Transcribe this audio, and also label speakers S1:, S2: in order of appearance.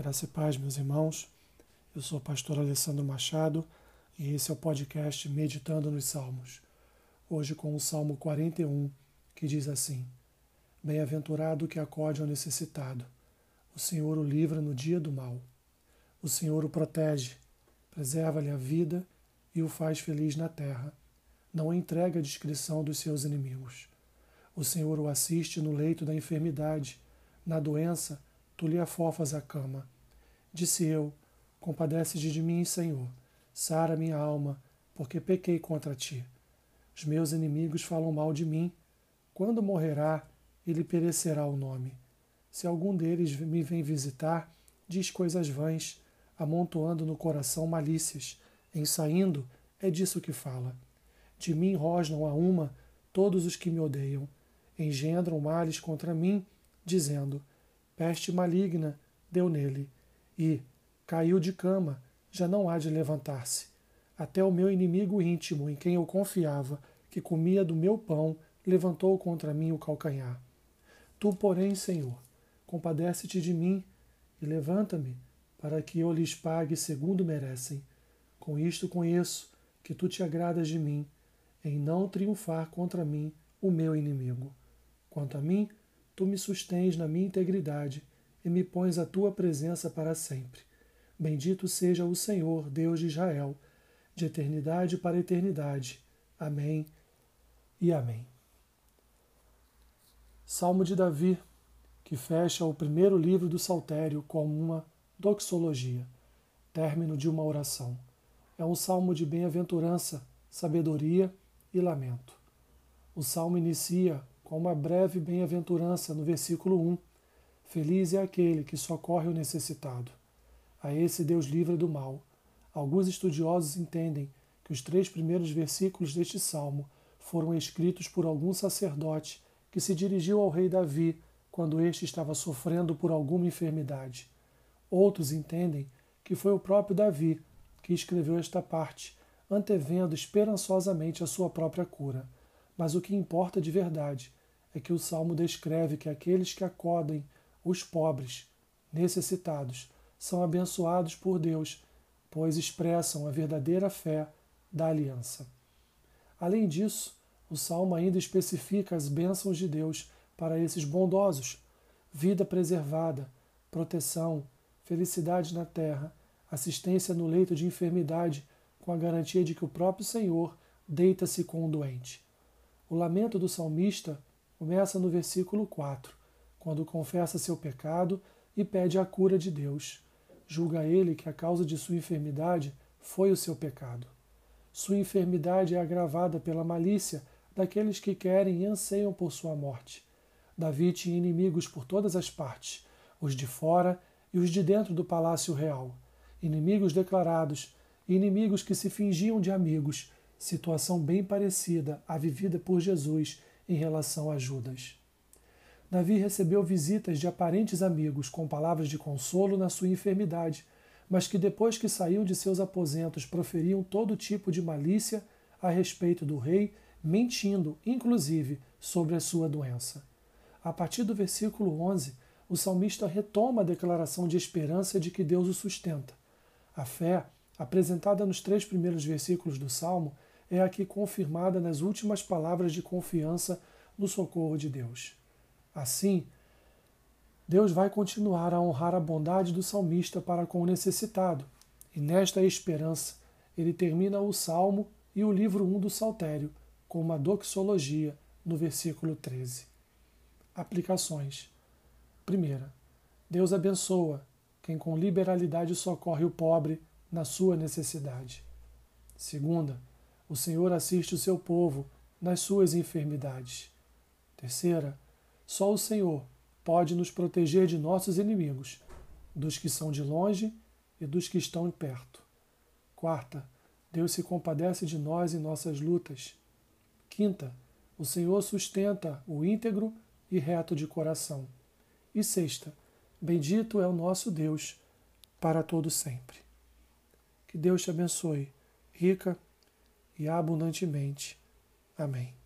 S1: Graça e paz, meus irmãos. Eu sou o pastor Alessandro Machado e esse é o podcast Meditando nos Salmos. Hoje com o Salmo 41, que diz assim: Bem-aventurado que acode ao necessitado. O Senhor o livra no dia do mal. O Senhor o protege, preserva-lhe a vida e o faz feliz na terra. Não entrega a discrição dos seus inimigos. O Senhor o assiste no leito da enfermidade, na doença tu lhe afofas a cama. Disse eu: Compadece-te de mim, Senhor. Sara minha alma, porque pequei contra ti. Os meus inimigos falam mal de mim. Quando morrerá, ele perecerá o nome. Se algum deles me vem visitar, diz coisas vãs, amontoando no coração malícias. Em saindo, é disso que fala. De mim rosnam a uma todos os que me odeiam. Engendram males contra mim, dizendo: peste maligna deu nele, e caiu de cama, já não há de levantar-se. Até o meu inimigo íntimo, em quem eu confiava, que comia do meu pão, levantou contra mim o calcanhar. Tu, porém, Senhor, compadece-te de mim e levanta-me, para que eu lhes pague segundo merecem. Com isto conheço que tu te agradas de mim, em não triunfar contra mim o meu inimigo. Quanto a mim, tu me sustens na minha integridade e me pões à tua presença para sempre. Bendito seja o Senhor, Deus de Israel, de eternidade para eternidade. Amém e amém. Salmo de Davi, que fecha o primeiro livro do Saltério com uma doxologia, término de uma oração. É um salmo de bem-aventurança, sabedoria e lamento. O salmo inicia com uma breve bem-aventurança no versículo 1. Feliz é aquele que socorre o necessitado. A esse Deus livra do mal. Alguns estudiosos entendem que os três primeiros versículos deste salmo foram escritos por algum sacerdote que se dirigiu ao rei Davi quando este estava sofrendo por alguma enfermidade. Outros entendem que foi o próprio Davi que escreveu esta parte, antevendo esperançosamente a sua própria cura. Mas o que importa de verdade é que o salmo descreve que aqueles que acodem os pobres, necessitados, são abençoados por Deus, pois expressam a verdadeira fé da aliança. Além disso, o salmo ainda especifica as bênçãos de Deus para esses bondosos: vida preservada, proteção, felicidade na terra, assistência no leito de enfermidade, com a garantia de que o próprio Senhor deita-se com o doente. O lamento do salmista começa no versículo 4, quando confessa seu pecado e pede a cura de Deus. Julga ele que a causa de sua enfermidade foi o seu pecado. Sua enfermidade é agravada pela malícia daqueles que querem e anseiam por sua morte. Davi tinha inimigos por todas as partes, os de fora e os de dentro do palácio real, inimigos declarados inimigos que se fingiam de amigos, situação bem parecida à vivida por Jesus em relação a Judas. Davi recebeu visitas de aparentes amigos com palavras de consolo na sua enfermidade, mas que depois que saiu de seus aposentos proferiam todo tipo de malícia a respeito do rei, mentindo, inclusive, sobre a sua doença. A partir do versículo 11, o salmista retoma a declaração de esperança de que Deus o sustenta. A fé, apresentada nos três primeiros versículos do salmo, é aqui confirmada nas últimas palavras de confiança no socorro de Deus. Assim, Deus vai continuar a honrar a bondade do salmista para com o necessitado, e nesta esperança ele termina o salmo e o livro 1 do Saltério com uma doxologia no versículo 13. Aplicações. Primeira, Deus abençoa quem com liberalidade socorre o pobre na sua necessidade. Segunda, o Senhor assiste o seu povo nas suas enfermidades. Terceira, só o Senhor pode nos proteger de nossos inimigos, dos que são de longe e dos que estão perto. Quarta, Deus se compadece de nós em nossas lutas. Quinta, o Senhor sustenta o íntegro e reto de coração. E sexta, bendito é o nosso Deus para todo sempre. Que Deus te abençoe, rica e abundantemente. Amém.